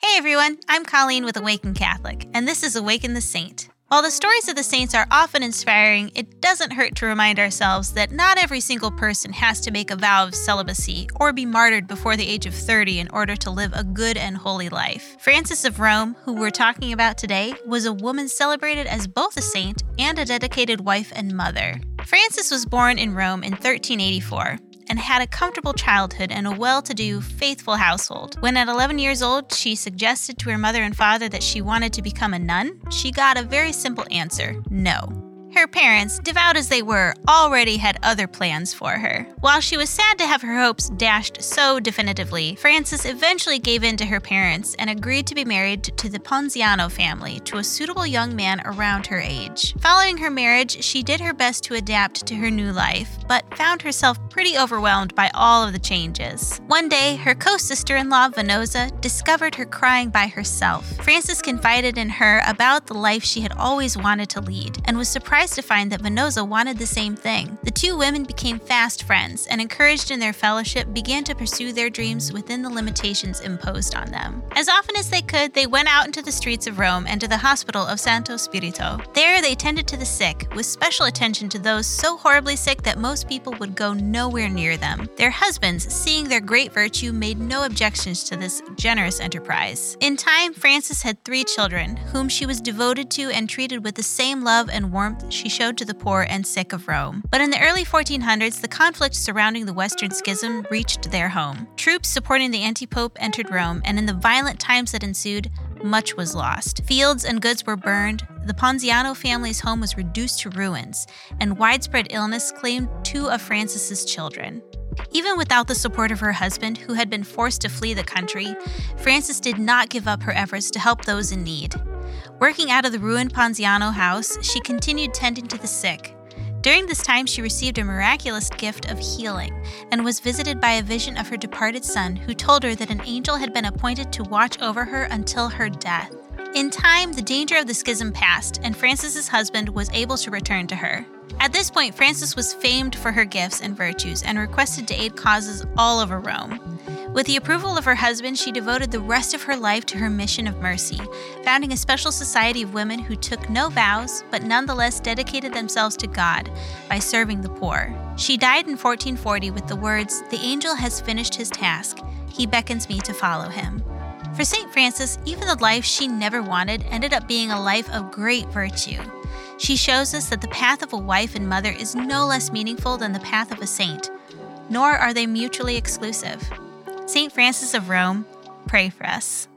Hey everyone, I'm Colleen with Awaken Catholic, and this is Awaken the Saint. While the stories of the saints are often inspiring, it doesn't hurt to remind ourselves that not every single person has to make a vow of celibacy or be martyred before the age of 30 in order to live a good and holy life. Francis of Rome, who we're talking about today, was a woman celebrated as both a saint and a dedicated wife and mother. Francis was born in Rome in 1384 and had a comfortable childhood and a well to do, faithful household. When at 11 years old, she suggested to her mother and father that she wanted to become a nun, she got a very simple answer no. Her parents, devout as they were, already had other plans for her. While she was sad to have her hopes dashed so definitively, Frances eventually gave in to her parents and agreed to be married to the Ponziano family, to a suitable young man around her age. Following her marriage, she did her best to adapt to her new life, but found herself pretty overwhelmed by all of the changes. One day, her co sister in law, Venosa, discovered her crying by herself. Frances confided in her about the life she had always wanted to lead and was surprised surprised to find that Venosa wanted the same thing. The two women became fast friends and, encouraged in their fellowship, began to pursue their dreams within the limitations imposed on them. As often as they could, they went out into the streets of Rome and to the hospital of Santo Spirito. There, they tended to the sick, with special attention to those so horribly sick that most people would go nowhere near them. Their husbands, seeing their great virtue, made no objections to this generous enterprise. In time, Frances had three children, whom she was devoted to and treated with the same love and warmth she showed to the poor and sick of Rome. But in the early 1400s, the conflict surrounding the Western Schism reached their home. Troops supporting the anti pope entered Rome, and in the violent times that ensued, much was lost. Fields and goods were burned, the Ponziano family's home was reduced to ruins, and widespread illness claimed two of Francis's children. Even without the support of her husband, who had been forced to flee the country, Frances did not give up her efforts to help those in need. Working out of the ruined Ponziano house, she continued tending to the sick. During this time, she received a miraculous gift of healing and was visited by a vision of her departed son, who told her that an angel had been appointed to watch over her until her death. In time, the danger of the schism passed, and Frances's husband was able to return to her. At this point, Frances was famed for her gifts and virtues and requested to aid causes all over Rome. With the approval of her husband, she devoted the rest of her life to her mission of mercy, founding a special society of women who took no vows but nonetheless dedicated themselves to God by serving the poor. She died in 1440 with the words, The angel has finished his task. He beckons me to follow him. For St. Francis, even the life she never wanted ended up being a life of great virtue. She shows us that the path of a wife and mother is no less meaningful than the path of a saint, nor are they mutually exclusive. St. Francis of Rome, pray for us.